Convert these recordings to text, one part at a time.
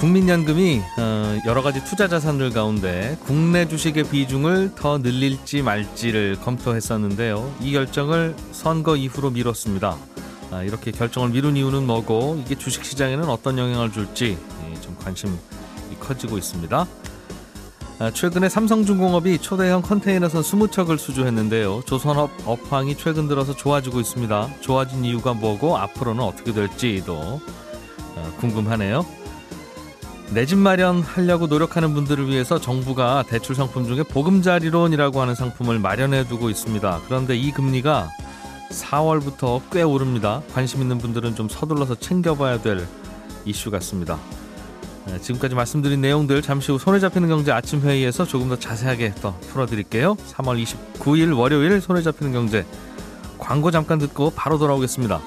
국민연금이 어, 여러 가지 투자 자산들 가운데 국내 주식의 비중을 더 늘릴지 말지를 검토했었는데요. 이 결정을 선거 이후로 미뤘습니다. 아, 이렇게 결정을 미룬 이유는 뭐고 이게 주식 시장에는 어떤 영향을 줄지 예, 좀 관심 커지고 있습니다. 아, 최근에 삼성중공업이 초대형 컨테이너선 20척을 수주했는데요. 조선업 업황이 최근 들어서 좋아지고 있습니다. 좋아진 이유가 뭐고 앞으로는 어떻게 될지도 어, 궁금하네요. 내 집 마련하려고 노력하는 분들을 위해서 정부가 대출 상품 중에 보금자리론이라고 하는 상품을 마련해 두고 있습니다. 그런데 이 금리가 4월부터 꽤 오릅니다. 관심 있는 분들은 좀 서둘러서 챙겨봐야 될 이슈 같습니다. 네, 지금까지 말씀드린 내용들 잠시 후 손에 잡히는 경제 아침 회의에서 조금 더 자세하게 더 풀어드릴게요. 3월 29일 월요일 손에 잡히는 경제 광고 잠깐 듣고 바로 돌아오겠습니다.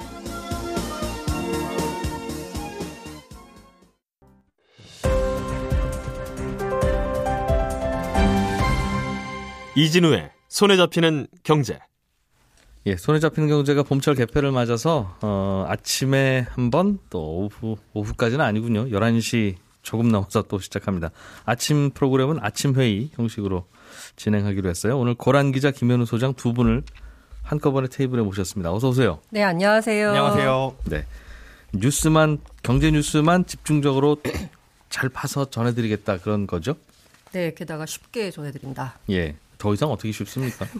이진우의 손에 잡히는 경제. 예, 손에 잡히는 경제가 봄철 개폐를 맞아서 어, 아침에 한 번 또 오후 오후까지는 아니군요. 11시 조금 넘어서 또 시작합니다. 아침 프로그램은 아침 회의 형식으로 진행하기로 했어요. 오늘 고란 기자 김현우 소장 두 분을 한꺼번에 테이블에 모셨습니다. 어서 오세요. 네, 안녕하세요. 안녕하세요. 네. 뉴스만 경제 뉴스만 집중적으로 잘 파서 전해드리겠다 그런 거죠? 네, 게다가 쉽게 전해드립니다. 예. 더 이상 어떻게 쉽습니까?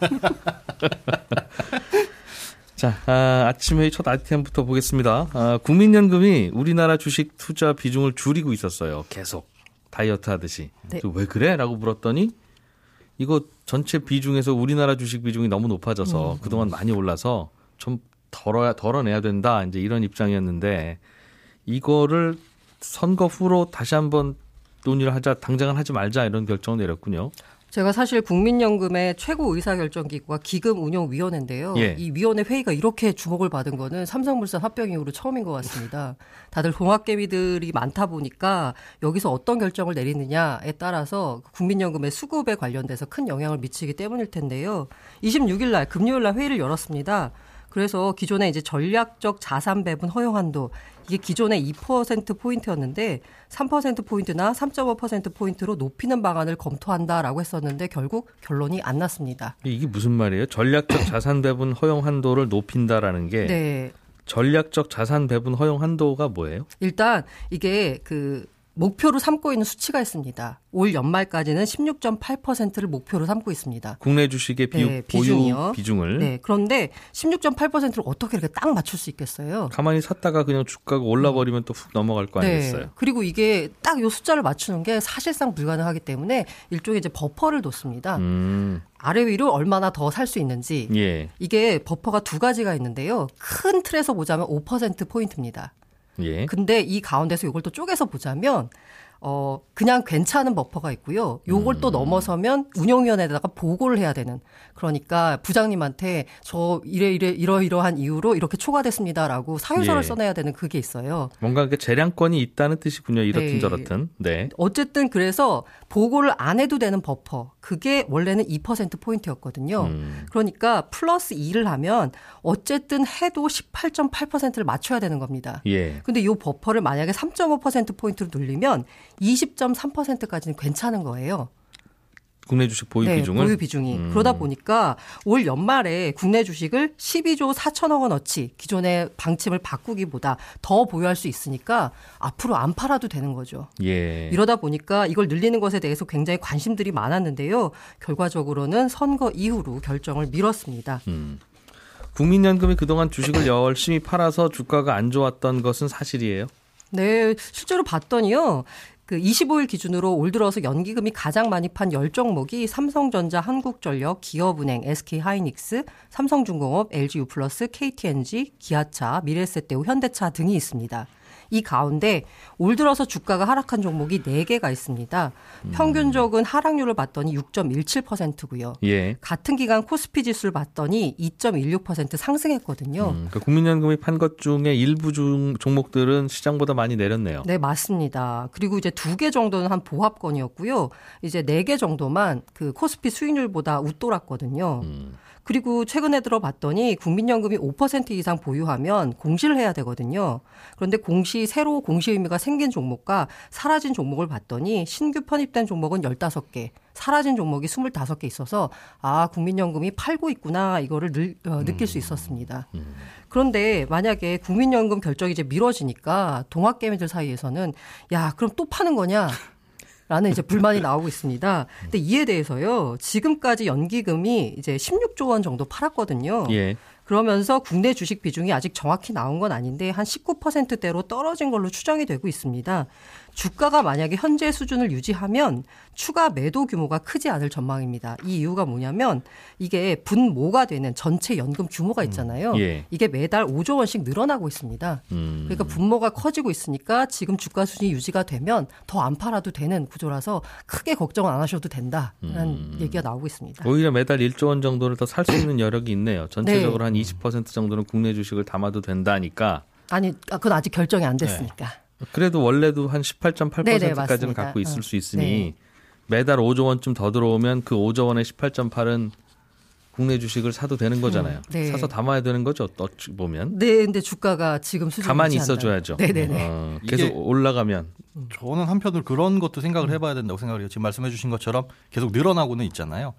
자, 아, 아침 회의 첫 아이템부터 보겠습니다. 아, 국민연금이 우리나라 주식 투자 비중을 줄이고 있었어요. 계속 다이어트 하듯이. 네. 왜 그래? 라고 물었더니 이거 전체 비중에서 우리나라 주식 비중이 너무 높아져서 음. 그동안 많이 올라서 좀 덜어야 덜어내야 된다. 이제 이런 입장이었는데 이거를 선거 후로 다시 한번 논의를 하자, 당장은 하지 말자 이런 결정을 내렸군요. 제가 사실 국민연금의 최고 의사결정기구가 기금운용위원회인데요. 예. 이 위원회 회의가 이렇게 주목을 받은 거는 삼성물산 합병 이후로 처음인 것 같습니다. 다들 동학개미들이 많다 보니까 여기서 어떤 결정을 내리느냐에 따라서 국민연금의 수급에 관련돼서 큰 영향을 미치기 때문일 텐데요. 26일 날 금요일 날 회의를 열었습니다. 그래서 기존에 이제 전략적 자산 배분 허용 한도 이게 기존에 2% 포인트였는데 3% 포인트나 3.5% 포인트로 높이는 방안을 검토한다라고 했었는데 결국 결론이 안 났습니다. 이게 무슨 말이에요? 전략적 자산 배분 허용 한도를 높인다라는 게 네. 전략적 자산 배분 허용 한도가 뭐예요? 일단 이게 그 목표로 삼고 있는 수치가 있습니다. 올 연말까지는 16.8%를 목표로 삼고 있습니다. 국내 주식의 비, 네, 보유 비중이요. 비중을 네. 그런데 16.8%를 어떻게 이렇게 딱 맞출 수 있겠어요? 가만히 샀다가 그냥 주가가 올라버리면 또 훅 넘어갈 거 아니겠어요? 네. 그리고 이게 딱 요 숫자를 맞추는 게 사실상 불가능하기 때문에 일종의 이제 버퍼를 뒀습니다. 음, 아래 위로 얼마나 더 살 수 있는지. 예, 이게 버퍼가 두 가지가 있는데요. 큰 틀에서 보자면 5% 포인트입니다. 예. 근데 이 가운데서 이걸 또 쪼개서 보자면 어 그냥 괜찮은 버퍼가 있고요. 요걸 또 넘어서면 운영위원회에다가 보고를 해야 되는. 그러니까 부장님한테 저 이래 이래 이러이러한 이유로 이렇게 초과됐습니다라고 사유서를 예. 써내야 되는 그게 있어요. 뭔가 그 재량권이 있다는 뜻이군요. 이렇든 네. 저렇든. 네. 어쨌든 그래서 보고를 안 해도 되는 버퍼 그게 원래는 2% 포인트였거든요. 음, 그러니까 플러스 2를 하면 어쨌든 해도 18.8%를 맞춰야 되는 겁니다. 예. 근데 이 버퍼를 만약에 3.5% 포인트로 늘리면 20.3%까지는 괜찮은 거예요. 국내 주식 보유 네, 비중을 보유 비중이. 음. 그러다 보니까 올 연말에 국내 주식을 12조 4천억 원어치 기존의 방침을 바꾸기보다 더 보유할 수 있으니까 앞으로 안 팔아도 되는 거죠. 예. 이러다 보니까 이걸 늘리는 것에 대해서 굉장히 관심들이 많았는데요. 결과적으로는 선거 이후로 결정을 미뤘습니다. 음. 국민연금이 그동안 주식을 열심히 팔아서 주가가 안 좋았던 것은 사실이에요. 네, 실제로 봤더니요. 그 25일 기준으로 올 들어서 연기금이 가장 많이 판 10종목이 삼성전자, 한국전력, 기업은행, SK하이닉스, 삼성중공업, LG유플러스, KTNG, 기아차, 미래에셋대우, 현대차 등이 있습니다. 이 가운데 올 들어서 주가가 하락한 종목이 4개가 있습니다. 평균적인 하락률을 봤더니 6.17%고요. 예. 같은 기간 코스피 지수를 봤더니 2.16% 상승했거든요. 음, 그러니까 국민연금이 판 것 중에 일부 중, 종목들은 시장보다 많이 내렸네요. 네, 맞습니다. 그리고 이제 두 개 정도는 한 보합권이었고요. 이제 네 개 정도만 그 코스피 수익률보다 웃돌았거든요. 음. 그리고 최근에 들어봤더니 국민연금이 5% 이상 보유하면 공시를 해야 되거든요. 그런데 공시 새로 공시 의미가 생긴 종목과 사라진 종목을 봤더니 신규 편입된 종목은 15개, 사라진 종목이 25개 있어서 아, 국민연금이 팔고 있구나 이거를 늘, 어, 느낄 수 있었습니다. 그런데 만약에 국민연금 결정이 이제 미뤄지니까 동학개미들 사이에서는 야, 그럼 또 파는 거냐? 라는 이제 불만이 나오고 있습니다. 근데 이에 대해서요, 지금까지 연기금이 이제 16조 원 정도 팔았거든요. 예. 그러면서 국내 주식 비중이 아직 정확히 나온 건 아닌데 한 19%대로 떨어진 걸로 추정이 되고 있습니다. 주가가 만약에 현재 수준을 유지하면 추가 매도 규모가 크지 않을 전망입니다. 이 이유가 뭐냐면 이게 분모가 되는 전체 연금 규모가 있잖아요. 예. 이게 매달 5조 원씩 늘어나고 있습니다. 음. 그러니까 분모가 커지고 있으니까 지금 주가 수준이 유지가 되면 더 안 팔아도 되는 구조라서 크게 걱정 안 하셔도 된다라는 얘기가 나오고 있습니다. 오히려 매달 1조 원 정도를 더 살 수 있는 여력이 있네요. 전체적으로 네. 한20% 정도는 국내 주식을 담아도 된다니까. 아니, 아, 그건 아직 결정이 안 됐으니까. 그래도 원래도 한 네네, 18.8%까지는 맞습니다. 갖고 있을 어. 수 있으니 네. 매달 5조 원쯤 더 들어오면 그 5조 원의 18.8은 국내 주식을 사도 되는 거잖아요. 음, 네. 사서 담아야 되는 거죠. 어찌 보면 네, 근데 주가가 지금 수준 가만히. 있어줘야죠. 네네네. 어, 이게- 계속 올라가면 저는 한편으로 그런 것도 생각을 해봐야 된다고 생각을 해요. 지금 말씀해주신 것처럼 계속 늘어나고는 있잖아요.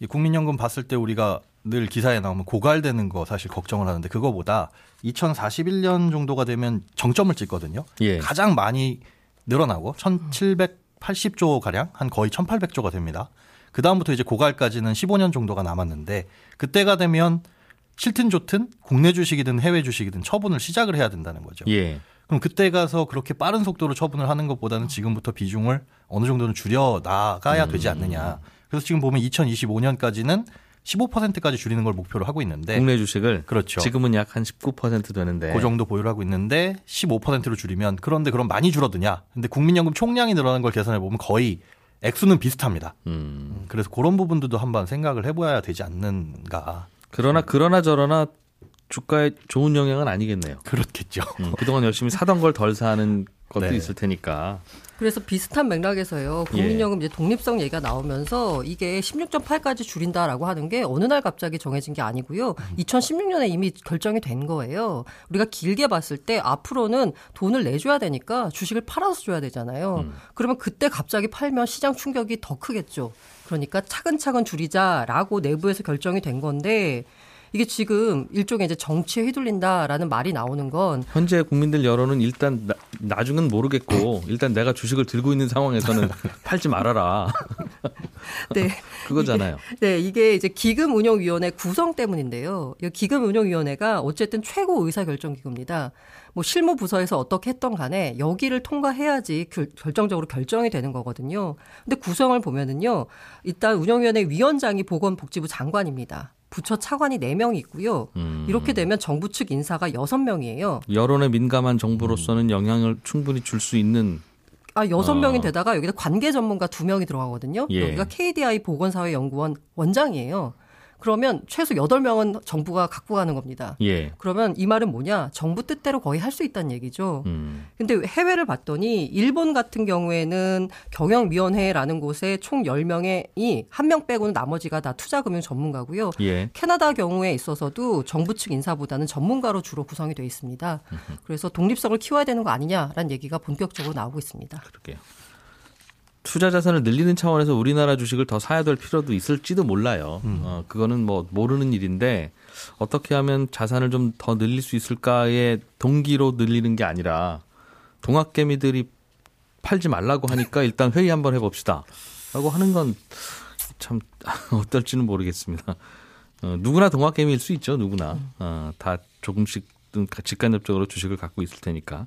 이 국민연금 봤을 때 우리가 늘 기사에 나오면 고갈되는 거 사실 걱정을 하는데 그거보다 2041년 정도가 되면 정점을 찍거든요. 예. 가장 많이 늘어나고 1780조 가량 한 거의 1800조가 됩니다. 그 다음부터 이제 고갈까지는 15년 정도가 남았는데 그때가 되면 싫든 좋든 국내 주식이든 해외 주식이든 처분을 시작을 해야 된다는 거죠. 예. 그럼 그때 가서 그렇게 빠른 속도로 처분을 하는 것보다는 지금부터 비중을 어느 정도는 줄여 나가야 되지 않느냐. 그래서 지금 보면 2025년까지는 15%까지 줄이는 걸 목표로 하고 있는데 국내 주식을 그렇죠. 지금은 약 한 19% 되는데 그 정도 보유를 하고 있는데 15%로 줄이면 그런데 그럼 많이 줄어드냐? 근데 국민연금 총량이 늘어나는 걸 계산해 보면 거의 액수는 비슷합니다. 음. 그래서 그런 부분들도 한번 생각을 해봐야 되지 않는가. 그러나 그러나 저러나 주가에 좋은 영향은 아니겠네요. 그렇겠죠. 음, 그동안 열심히 사던 걸 덜 사는 것도 네. 있을 테니까. 그래서 비슷한 맥락에서요. 예. 국민연금 이제 독립성 얘기가 나오면서 이게 16.8까지 줄인다라고 하는 게 어느 날 갑자기 정해진 게 아니고요. 2016년에 이미 결정이 된 거예요. 우리가 길게 봤을 때 앞으로는 돈을 내줘야 되니까 주식을 팔아서 줘야 되잖아요. 그러면 그때 갑자기 팔면 시장 충격이 더 크겠죠. 그러니까 차근차근 줄이자라고 내부에서 결정이 된 건데 이게 지금 일종의 이제 정치에 휘둘린다라는 말이 나오는 건 현재 국민들 여론은 일단 나, 중은 모르겠고 일단 내가 주식을 들고 있는 상황에서는 팔지 말아라 네. 그거잖아요. 네, 이게 이제 기금 운용 위원회 구성 때문인데요. 이 기금 운용 위원회가 어쨌든 최고 의사 결정 기구입니다. 뭐 실무 부서에서 어떻게 했던 간에 여기를 통과해야지 결, 결정적으로 결정이 되는 거거든요. 근데 구성을 보면은요. 일단 운영위원회 위원장이 보건복지부 장관입니다. 부처 차관이 4명이 있고요. 음. 이렇게 되면 정부 측 인사가 6명이에요. 여론에 민감한 정부로서는 영향을 충분히 줄 수 있는 아, 여섯 어. 명인 데다가 여기다 관계 전문가 두 명이 들어가거든요. 예. 여기가 KDI 보건사회연구원 원장이에요. 그러면 최소 여덟 명은 정부가 갖고 가는 겁니다. 예. 그러면 이 말은 뭐냐? 정부 뜻대로 거의 할 수 있다는 얘기죠. 음. 근데 해외를 봤더니 일본 같은 경우에는 경영위원회라는 곳에 총 10명이 한 명 빼고는 나머지가 다 투자금융 전문가고요. 예. 캐나다 경우에 있어서도 정부 측 인사보다는 전문가로 주로 구성이 되어 있습니다. 그래서 독립성을 키워야 되는 거 아니냐라는 얘기가 본격적으로 나오고 있습니다. 그러게요. 투자 자산을 늘리는 차원에서 우리나라 주식을 더 사야 될 필요도 있을지도 몰라요. 어, 그거는 뭐 모르는 일인데 어떻게 하면 자산을 좀 더 늘릴 수 있을까의 동기로 늘리는 게 아니라 동학개미들이 팔지 말라고 하니까 일단 회의 한번 해봅시다. 라고 하는 건 참 어떨지는 모르겠습니다. 어, 누구나 동학개미일 수 있죠. 누구나. 어, 다 조금씩 직간접적으로 주식을 갖고 있을 테니까.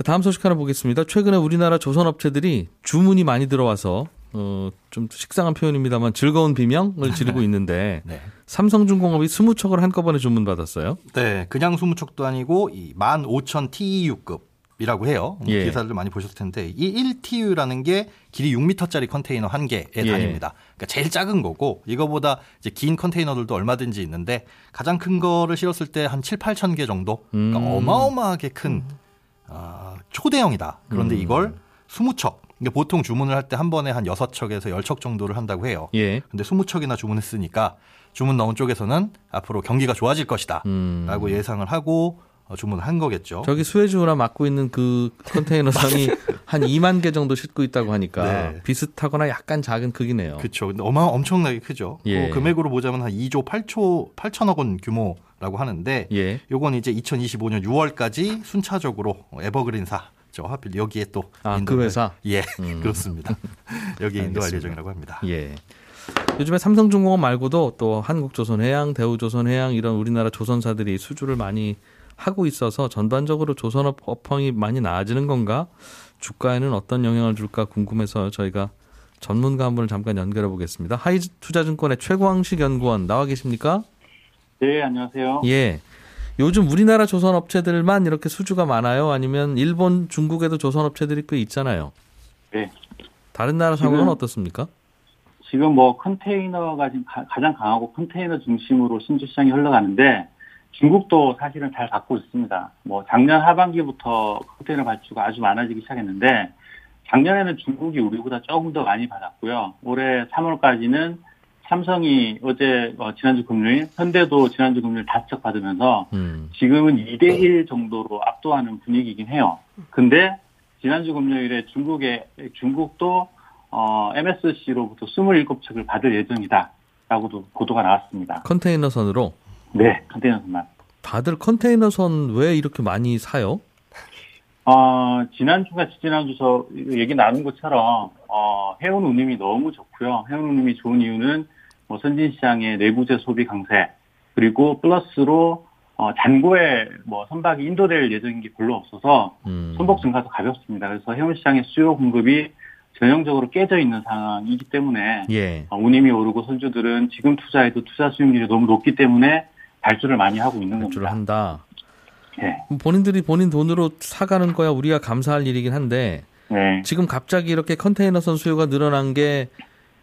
자, 다음 소식 하나 보겠습니다. 최근에 우리나라 조선업체들이 주문이 많이 들어와서 어, 좀 식상한 표현입니다만 즐거운 비명을 지르고 있는데 네. 삼성중공업이 20척을 한꺼번에 주문받았어요. 네, 그냥 20척도 아니고 이 15,000 TEU급 이라고 해요. 뭐 예. 기사를 많이 보셨을 텐데 이 1TU라는 게 길이 6m짜리 컨테이너 한 개에 예. 단위입니다. 그러니까 제일 작은 거고 이거보다 이제 긴 컨테이너들도 얼마든지 있는데 가장 큰 거를 실었을 때 한 7, 8천 개 정도. 그러니까 음. 어마어마하게 큰 아, 초대형이다. 그런데 음. 이걸 20척. 그러니까 보통 주문을 할 때 한 번에 한 6척에서 10척 정도를 한다고 해요. 예. 근데 20척이나 주문했으니까 주문 넣은 쪽에서는 앞으로 경기가 좋아질 것이다. 음. 라고 예상을 하고 어, 주문을 한 거겠죠. 저기 스웨즈운하 맡고 있는 그 컨테이너선이 한 2만 개 정도 싣고 있다고 하니까 네. 비슷하거나 약간 작은 크기네요. 그렇죠. 근데 어마 엄청나게 크죠. 예. 그 금액으로 보자면 한 2조 8초 8천억 원 규모 라고 하는데 예. 요건 이제 2025년 6월까지 순차적으로 에버그린사 저 하필 여기에 또 아, 그 회사? 예 음. 그렇습니다. 여기에 인도할. 예정이라고 합니다. 예. 요즘에 삼성중공업 말고도 또 한국조선해양, 대우조선해양 이런 우리나라 조선사들이 수주를 많이 하고 있어서 전반적으로 조선업 업황이 많이 나아지는 건가? 주가에는 어떤 영향을 줄까 궁금해서 저희가 전문가 한 분을 잠깐 연결해 보겠습니다. 하이투자증권의 최광식 연구원 나와 계십니까? 네, 안녕하세요. 예. 요즘 우리나라 조선 업체들만 이렇게 수주가 많아요? 아니면 일본, 중국에도 조선 업체들이 꽤 있잖아요. 네. 다른 나라 상황은 어떻습니까? 지금 뭐 컨테이너가 지금 가, 장 강하고 컨테이너 중심으로 신주 시장이 흘러가는데 중국도 사실은 잘 받고 있습니다. 뭐 작년 하반기부터 컨테이너 발주가 아주 많아지기 시작했는데 작년에는 중국이 우리보다 조금 더 많이 받았고요. 올해 3월까지는 삼성이 어제 어, 지난주 금요일, 현대도 지난주 금요일 다척 받으면서 음. 지금은 2대 1 정도로 압도하는 분위기이긴 해요. 근데 지난주 금요일에 중국에 중국도 어, MSC로부터 27척을 받을 예정이다라고도 보도가 나왔습니다. 컨테이너선으로 네, 컨테이너만. 다들 컨테이너선 왜 이렇게 많이 사요? 어, 지난주가 지난주 저 얘기 나눈 것처럼 어, 해운 운임이 너무 좋고요. 해운 운임이 좋은 이유는 뭐 선진 시장의 내구재 소비 강세 그리고 플러스로 어, 잔고에 뭐 선박이 인도될 예정인 게 별로 없어서 음. 손목 증가도 가볍습니다. 그래서 해운 시장의 수요 공급이 전형적으로 깨져 있는 상황이기 때문에 예. 어, 운임이 오르고 선주들은 지금 투자해도 투자 수익률이 너무 높기 때문에 발주를 많이 하고 있는 발주를 겁니다. 한다. 네. 그럼 본인들이 본인 돈으로 사가는 거야 우리가 감사할 일이긴 한데 네. 지금 갑자기 이렇게 컨테이너선 수요가 늘어난 게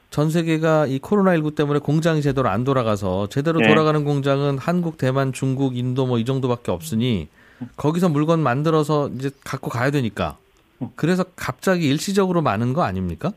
전 세계가 이 코로나19 때문에 공장이 제대로 안 돌아가서 제대로 네. 돌아가는 공장은 한국, 대만, 중국, 인도 뭐 이 정도밖에 없으니 거기서 물건 만들어서 이제 갖고 가야 되니까 그래서 갑자기 일시적으로 많은 거 아닙니까?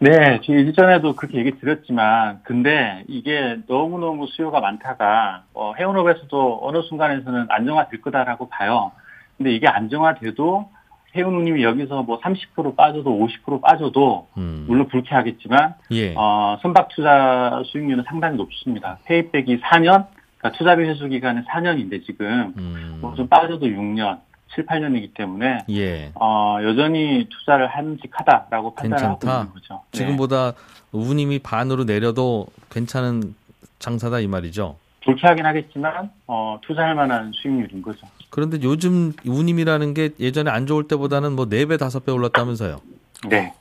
네, 저 일전에도 그렇게 얘기 드렸지만, 근데 이게 너무너무 수요가 많다가, 어, 해운업에서도 어느 순간에서는 안정화될 거다라고 봐요. 근데 이게 안정화돼도 해운운임이 여기서 뭐 30% 빠져도 50% 빠져도, 음. 물론 불쾌하겠지만, 예. 어, 선박 투자 수익률은 상당히 높습니다. 페이백이 4년, 그러니까 투자비 회수 기간은 4년인데 지금, 음. 뭐좀 빠져도 6년, 7, 8년이기 때문에, 예. 어, 여전히 투자를 함직하다라고 판단을 하고 괜찮다. 있는 거죠. 네. 지금보다 운임이 반으로 내려도 괜찮은 장사다 이 말이죠. 불쾌하긴 하겠지만 어, 투자할 만한 수익률인 거죠. 그런데 요즘 운임이라는 게 예전에 안 좋을 때보다는 뭐 4배, 5배 올랐다면서요. 네.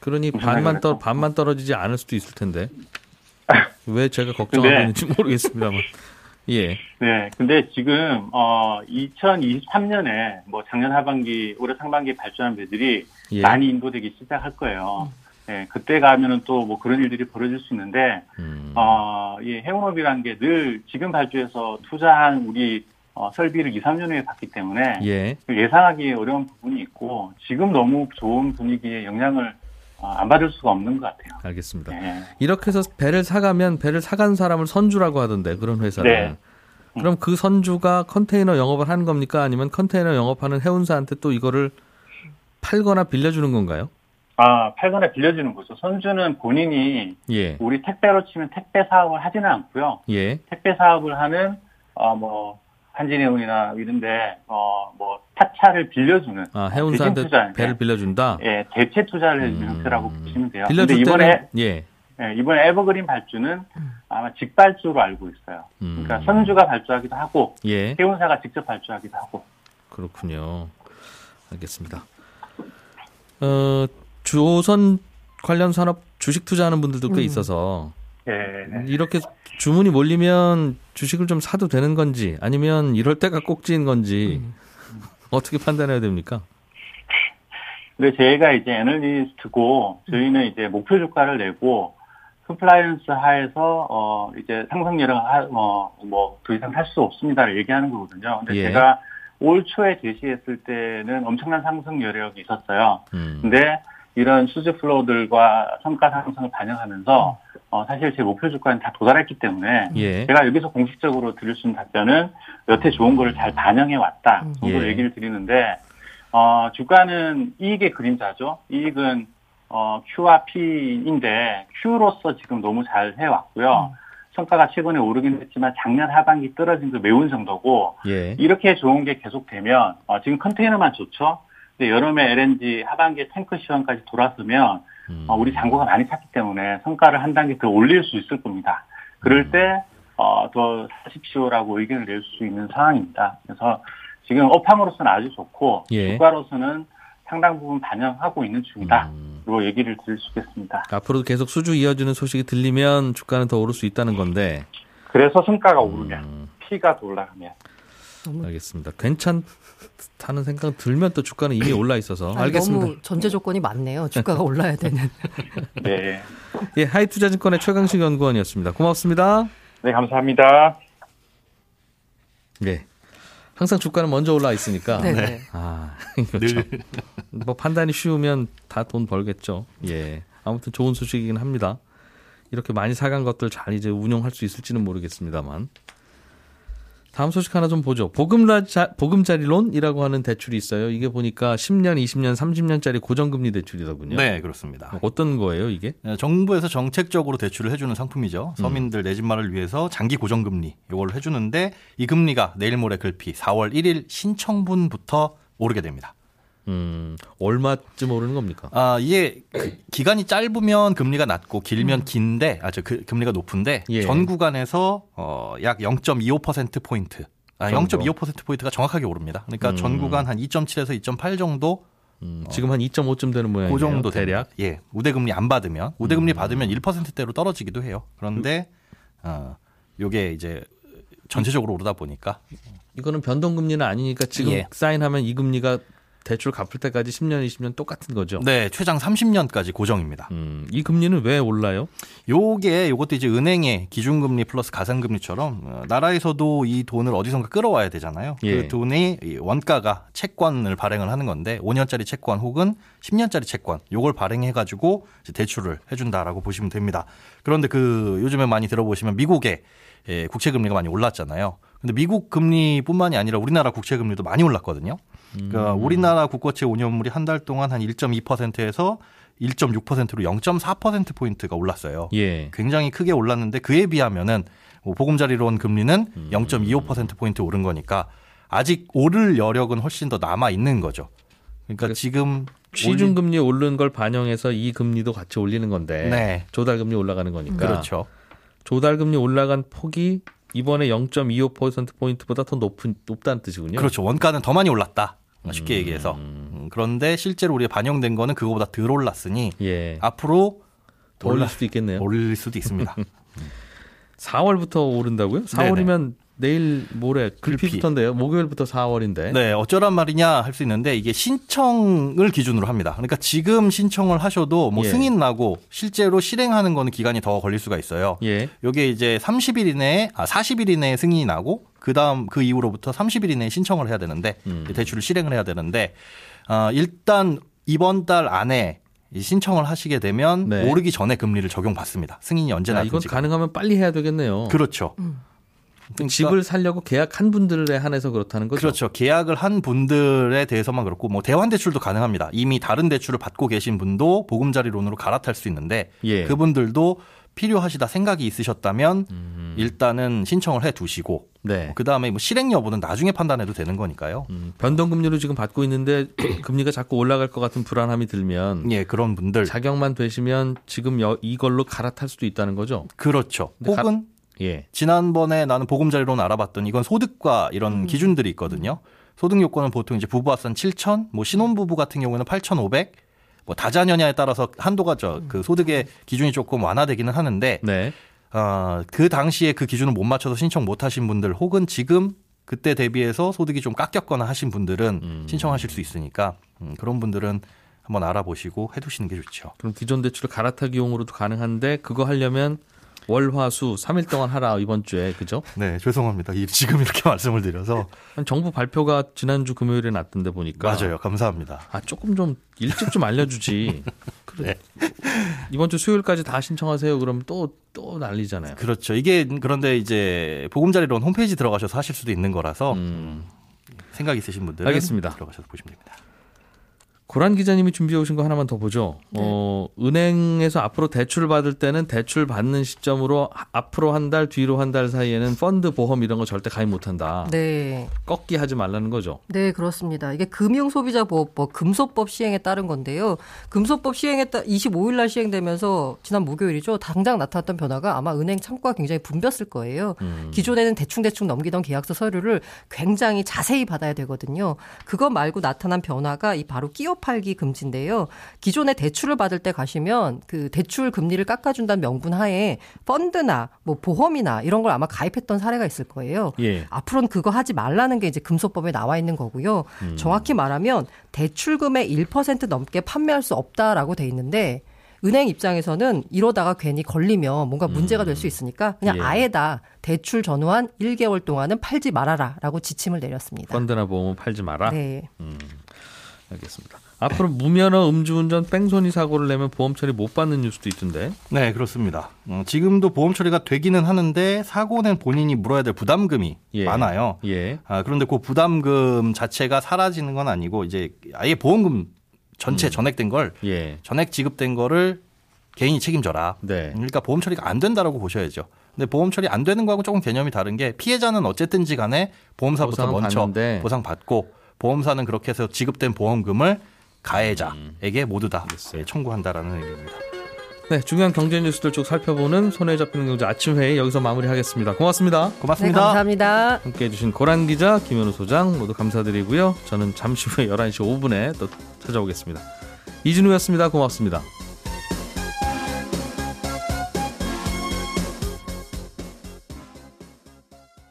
그러니 반만? 떨 반만 떨어지지 않을 수도 있을 텐데. 왜 제가 걱정하고 있는지 모르겠습니다만. 예. 네. 근데 지금 어, 2023년에 뭐 작년 하반기, 올해 상반기에 발주한 배들이 예. 많이 인도되기 시작할 거예요. 네, 그때 가면은 또 뭐 그런 일들이 벌어질 수 있는데 음. 어, 이 해운업이라는 게늘 지금 발주해서 투자한 우리 어, 설비를 2, 3년 후에 받기 때문에 예. 예상하기 어려운 부분이 있고 지금 너무 좋은 분위기에 영향을 어, 안 받을 수가 없는 것 같아요. 알겠습니다. 네. 이렇게 해서 배를 사가면 배를 사간 사람을 선주라고 하던데 그런 회사는. 네. 그럼 그 선주가 컨테이너 영업을 하는 겁니까? 아니면 컨테이너 영업하는 해운사한테 또 이거를 팔거나 빌려주는 건가요? 아, 팔거나 빌려주는 거죠. 선주는 본인이 예. 우리 택배로 치면 택배 사업을 하지는 않고요. 예. 택배 사업을 하는 어뭐 한진해운이나 이런데 어뭐 타차를 빌려주는 아, 해운사한테 투자, 배를 빌려준다. 예, 대체 투자를 해주는 음. 형태라고 보시면 돼요. 빌려줄 이번에 예. 예, 이번에 에버그린 발주는 아마 직발주로 알고 있어요. 음. 그러니까 선주가 발주하기도 하고 예. 해운사가 직접 발주하기도 하고. 그렇군요. 알겠습니다. 어, 조선 관련 산업 주식 투자하는 분들도 꽤 음. 있어서 예. 이렇게 주문이 몰리면 주식을 좀 사도 되는 건지 아니면 이럴 때가 꼭지인 건지 음. 어떻게 판단해야 됩니까? 근데 저희가 이제 애널리스트고 저희는 이제 목표 주가를 내고 compliance 하에서 어 이제 상승 여력 어 뭐 더 이상 살 수 없습니다를 얘기하는 거거든요. 근데 예. 제가 올 초에 제시했을 때는 엄청난 상승 여력이 있었어요. 음. 근데 이런 수지 플로우들과 성과 상승을 반영하면서 어 사실 제 목표 주가는 다 도달했기 때문에 예. 제가 여기서 공식적으로 드릴 수 있는 답변은 여태 좋은 거를 잘 반영해 왔다 음. 정도 예. 얘기를 드리는데 어 주가는 이익의 그림자죠. 이익은 어 Q와 P인데 Q로서 지금 너무 잘 해왔고요. 성과가 최근에 오르긴 했지만 작년 하반기 떨어진 그 매운 정도고 예. 이렇게 좋은 게 계속되면 어, 지금 컨테이너만 좋죠. 근데 여름에 LNG 하반기에 탱크 시황까지 돌았으면 음. 어, 우리 잔고가 많이 찼기 때문에 성과를 한 단계 더 올릴 수 있을 겁니다. 그럴 때, 어, 더 사십시오라고 의견을 낼 수 있는 상황입니다. 그래서 지금 업황으로서는 아주 좋고, 예. 주가로서는 상당 부분 반영하고 있는 중이다. 음. 로 얘기를 드릴 수 있겠습니다. 앞으로도 계속 수주 이어지는 소식이 들리면 주가는 더 오를 수 있다는 건데. 그래서 성과가 오르면, 음, 더 올라가면. 알겠습니다. 괜찮다는 생각 들면 또 주가는 이미 올라 있어서 아니, 알겠습니다. 너무 전제 조건이 많네요. 주가가 올라야 되는. 네. 예, 하이투자증권의 최강식 연구원이었습니다. 고맙습니다. 네, 감사합니다. 예. 항상 주가는 먼저 올라 있으니까. 네. 네. 아, 그렇죠. 뭐 판단이 쉬우면 다 돈 벌겠죠. 예. 아무튼 좋은 소식이긴 합니다. 이렇게 많이 사간 것들 잘 이제 운용할 수 있을지는 모르겠습니다만. 다음 소식 하나 좀 보죠. 보금자, 보금자리론이라고 하는 대출이 있어요. 이게 보니까 10년, 20년, 30년짜리 고정금리 대출이더군요. 네, 그렇습니다. 어떤 거예요, 이게? 네, 정부에서 정책적으로 대출을 해주는 상품이죠. 서민들 내 집마를 위해서 장기 고정금리 이걸 해주는데 이 금리가 내일 모레 글피 4월 1일 신청분부터 오르게 됩니다. 음, 얼마쯤 오르는 겁니까? 아 이게 그 기간이 짧으면 금리가 낮고 길면 긴데 아 저 그 금리가 높은데 예. 전 구간에서 어 약 0.25% 포인트. 아, 정도. 0.25% 포인트가 정확하게 오릅니다. 그러니까 음. 전 구간 한 2.7에서 2.8 정도 음, 지금 한 2.5쯤 되는 모양이에요. 그 정도 대략. 예, 우대금리 안 받으면 우대금리 받으면 1%대로 떨어지기도 해요. 그런데 어 요게 이제 전체적으로 오르다 보니까 이거는 변동금리는 아니니까 지금 예. 사인하면 이 금리가 대출 갚을 때까지 10년, 20년 똑같은 거죠. 네 최장 30년까지 고정입니다. 음, 이 금리는 왜 올라요? 요게 요것도 이제 은행의 기준금리 플러스 가상금리처럼 어, 나라에서도 이 돈을 어디선가 끌어와야 되잖아요. 예. 그 돈이 이 원가가 채권을 발행을 하는 건데 5년짜리 채권 혹은 10년짜리 채권 요걸 발행해 가지고 대출을 해준다라고 보시면 됩니다. 그런데 그 요즘에 많이 들어보시면 미국의 예, 국채 금리가 많이 올랐잖아요. 근데 미국 금리뿐만이 아니라 우리나라 국채 금리도 많이 올랐거든요. 그러니까 우리나라 국고채 5년물이 한 달 동안 한 1.2%에서 1.6%로 0.4% 포인트가 올랐어요. 예. 굉장히 크게 올랐는데 그에 비하면은 뭐 보금자리론 금리는 0.25% 포인트 오른 거니까 아직 오를 여력은 훨씬 더 남아 있는 거죠. 그러니까 지금 시중 금리 오르는 걸 반영해서 이 금리도 같이 올리는 건데 네. 조달 금리 올라가는 거니까. 그렇죠. 조달 금리 올라간 폭이 이번에 0.25% 포인트보다 더 높은 높다는 뜻이군요. 그렇죠. 원가는 더 많이 올랐다. 쉽게 얘기해서. 음, 그런데 실제로 우리가 반영된 거는 그거보다 덜 올랐으니 예. 앞으로 더 올릴 수도 있겠네요. 올릴 수도 있습니다. 4월부터 오른다고요? 4월이면 내일 모레 글피부터인데요. 목요일부터 4월인데. 네, 어쩌란 말이냐 할 수 있는데 이게 신청을 기준으로 합니다. 그러니까 지금 신청을 하셔도 뭐 예. 승인 나고 실제로 실행하는 거는 기간이 더 걸릴 수가 있어요. 예. 요게 이제 30일 이내에 아 40일 이내에 승인이 나고 그 다음 그 이후로부터 30일 이내에 신청을 해야 되는데 음. 대출을 실행을 해야 되는데 아 일단 이번 달 안에 이 신청을 하시게 되면 네. 오르기 전에 금리를 적용받습니다. 승인이 언제 아, 이건 가능하면 빨리 해야 되겠네요. 그렇죠. 그러니까 집을 살려고 계약한 분들에 한해서 그렇다는 거죠. 그렇죠. 계약을 한 분들에 대해서만 그렇고 뭐 대환 대출도 가능합니다. 이미 다른 대출을 받고 계신 분도 보금자리론으로 갈아탈 수 있는데 예. 그분들도 필요하시다 생각이 있으셨다면 음. 일단은 신청을 해 두시고 네. 그 다음에 뭐 실행 여부는 나중에 판단해도 되는 거니까요. 음, 변동 금리로 지금 받고 있는데 금리가 자꾸 올라갈 것 같은 불안함이 들면 예, 그런 분들 자격만 되시면 지금 여- 이걸로 갈아탈 수도 있다는 거죠. 그렇죠. 근데 가- 혹은 예. 지난번에 나는 보금자리론 알아봤더니 이건 소득과 이런 기준들이 있거든요. 소득 요건은 보통 이제 부부 합산 7천, 뭐 신혼부부 같은 경우에는 8,500, 뭐 다자녀냐에 따라서 한도가 저 그 소득의 기준이 조금 완화되기는 하는데 네. 어, 그 당시에 그 기준을 못 맞춰서 신청 못 하신 분들 혹은 지금 그때 대비해서 소득이 좀 깎였거나 하신 분들은 음. 신청하실 수 있으니까 음, 그런 분들은 한번 알아보시고 해두시는 게 좋죠. 그럼 기존 대출을 갈아타기용으로도 가능한데 그거 하려면 월화수 3일 동안 하라 이번 주에 그죠? 네, 죄송합니다. 이- 지금 이렇게 말씀을 드려서 정부 발표가 지난주 금요일에 났던데 보니까 맞아요. 감사합니다. 아 조금 좀 일찍 좀 알려주지. 그래. 네. 이번 주 수요일까지 다 신청하세요. 그러면 또또 난리잖아요. 그렇죠. 이게 그런데 이제 보금자리론 홈페이지 들어가셔서 하실 수도 있는 거라서 음. 생각 있으신 분들은 알겠습니다. 들어가셔서 보시면 됩니다. 고란 기자님이 준비해 오신 거 하나만 더 보죠. 네. 어, 은행에서 앞으로 대출 받을 때는 대출 받는 시점으로 하- 앞으로 한 달, 뒤로 한 달 사이에는 펀드 보험 이런 거 절대 가입 못 한다. 네. 꺾기 하지 말라는 거죠. 네, 그렇습니다. 이게 금융 소비자 보호법 금소법 시행에 따른 건데요. 금소법 시행에 따 25일 날 시행되면서 지난 목요일이죠. 당장 나타났던 변화가 아마 은행 창구가 굉장히 붐볐을 거예요. 음. 기존에는 대충대충 넘기던 계약서 서류를 굉장히 자세히 받아야 되거든요. 그거 말고 나타난 변화가 이 바로 끼어 팔기 금지인데요. 기존에 대출을 받을 때 가시면 그 대출 금리를 깎아준다는 명분 하에 펀드나 뭐 보험이나 이런 걸 아마 가입했던 사례가 있을 거예요. 예. 앞으로는 그거 하지 말라는 게 이제 금소법에 나와 있는 거고요. 음. 정확히 말하면 대출금의 1% 넘게 판매할 수 없다라고 돼 있는데 은행 입장에서는 이러다가 괜히 걸리면 뭔가 문제가 될 수 있으니까 그냥 예. 아예 다 대출 전후한 1개월 동안은 팔지 말아라라고 지침을 내렸습니다. 펀드나 보험은 팔지 마라. 네. 알겠습니다. 앞으로 무면허 음주운전 뺑소니 사고를 내면 보험 처리 못 받는 뉴스도 있던데. 네, 그렇습니다. 어, 지금도 보험 처리가 되기는 하는데 사고는 본인이 물어야 될 부담금이 예. 많아요. 예. 아, 그런데 그 부담금 자체가 사라지는 건 아니고 이제 아예 보험금 전체 전액된 걸 예. 전액 지급된 거를 개인이 책임져라. 네. 그러니까 보험 처리가 안 된다라고 보셔야죠. 근데 보험 처리 안 되는 거하고 조금 개념이 다른 게 피해자는 어쨌든지 간에 보험사부터 먼저 받는데. 보상 받고 보험사는 그렇게 해서 지급된 보험금을 가해자에게 모두 다 예, 청구한다라는 의미입니다. 네, 중요한 경제 뉴스들 쭉 살펴보는 손에 잡히는 경제 아침 회의 여기서 마무리하겠습니다. 고맙습니다. 네, 고맙습니다. 감사합니다. 함께 해주신 고란 기자, 김현우 소장 모두 감사드리고요. 저는 잠시 후에 11시 5분에 또 찾아오겠습니다. 이진우였습니다. 고맙습니다.